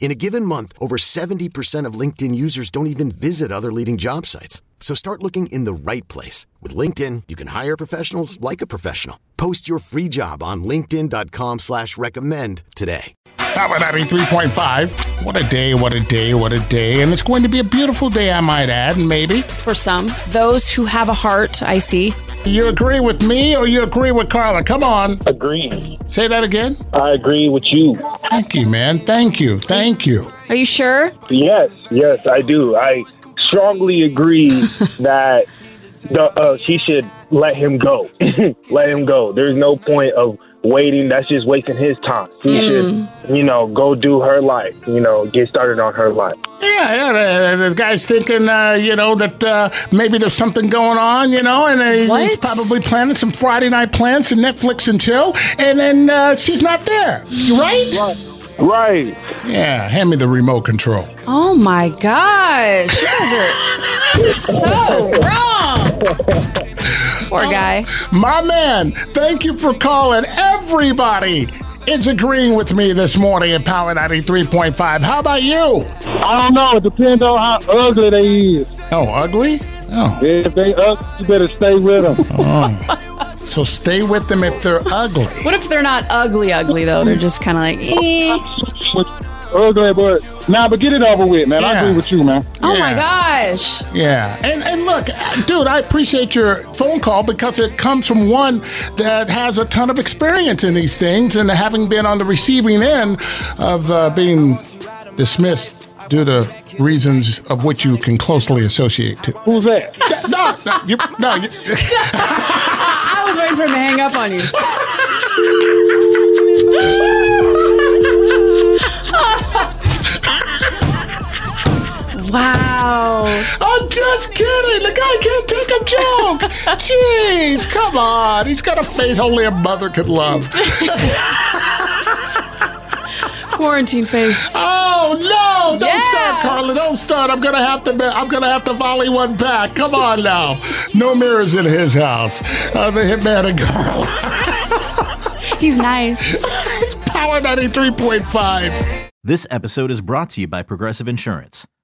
In a given month, over 70% of LinkedIn users don't even visit other leading job sites. So start looking in the right place. With LinkedIn, you can hire professionals like a professional. Post your free job on linkedin.com slash recommend today. Power 93.5. What a day, what a day, what a day. And it's going to be a beautiful day, I might add, maybe. For some, those who have a heart, I see. You agree with me or you agree with Carla? Come on. Agree. Say that again. I agree with you. Thank you, man. Thank you. Thank you. Are you sure? Yes, yes, I do. I strongly agree that the, uh, she should let him go. let him go. There's no point of waiting. That's just wasting his time. He should, you know, go do her life. You know, get started on her life. Yeah, yeah. The, the guy's thinking, uh, you know, that uh, maybe there's something going on, you know, and uh, he's probably planning some Friday night plans and Netflix and chill, and then uh, she's not there. You right? Right. Yeah. Hand me the remote control. Oh my gosh. You guys are so wrong. Poor guy. My man, thank you for calling. Everybody is agreeing with me this morning at Power 93.5. How about you? I don't know. It depends on how ugly they is. Oh, ugly? Oh, If they ugly, you better stay with them. so stay with them if they're ugly. What if they're not ugly, ugly, though? They're just kind of like, eh. ugly, but nah, but get it over with, man. I agree with you, man. Oh my gosh. Yeah, and and look, dude, I appreciate your phone call because it comes from one that has a ton of experience in these things, and having been on the receiving end of uh, being dismissed due to reasons of which you can closely associate to. Who's that? No, no, you, no, you, I was waiting for him to hang up on you. wow. I'm just kidding. The guy can't take a joke. Jeez, come on. He's got a face only a mother could love. Quarantine face. Oh no! Don't Yeah. start, Carla. Don't start. I'm gonna have to. I'm gonna have to volley one back. Come on now. No mirrors in his house. Uh, the hitman and Carla. He's nice. it's Power 93.5. This episode is brought to you by Progressive Insurance.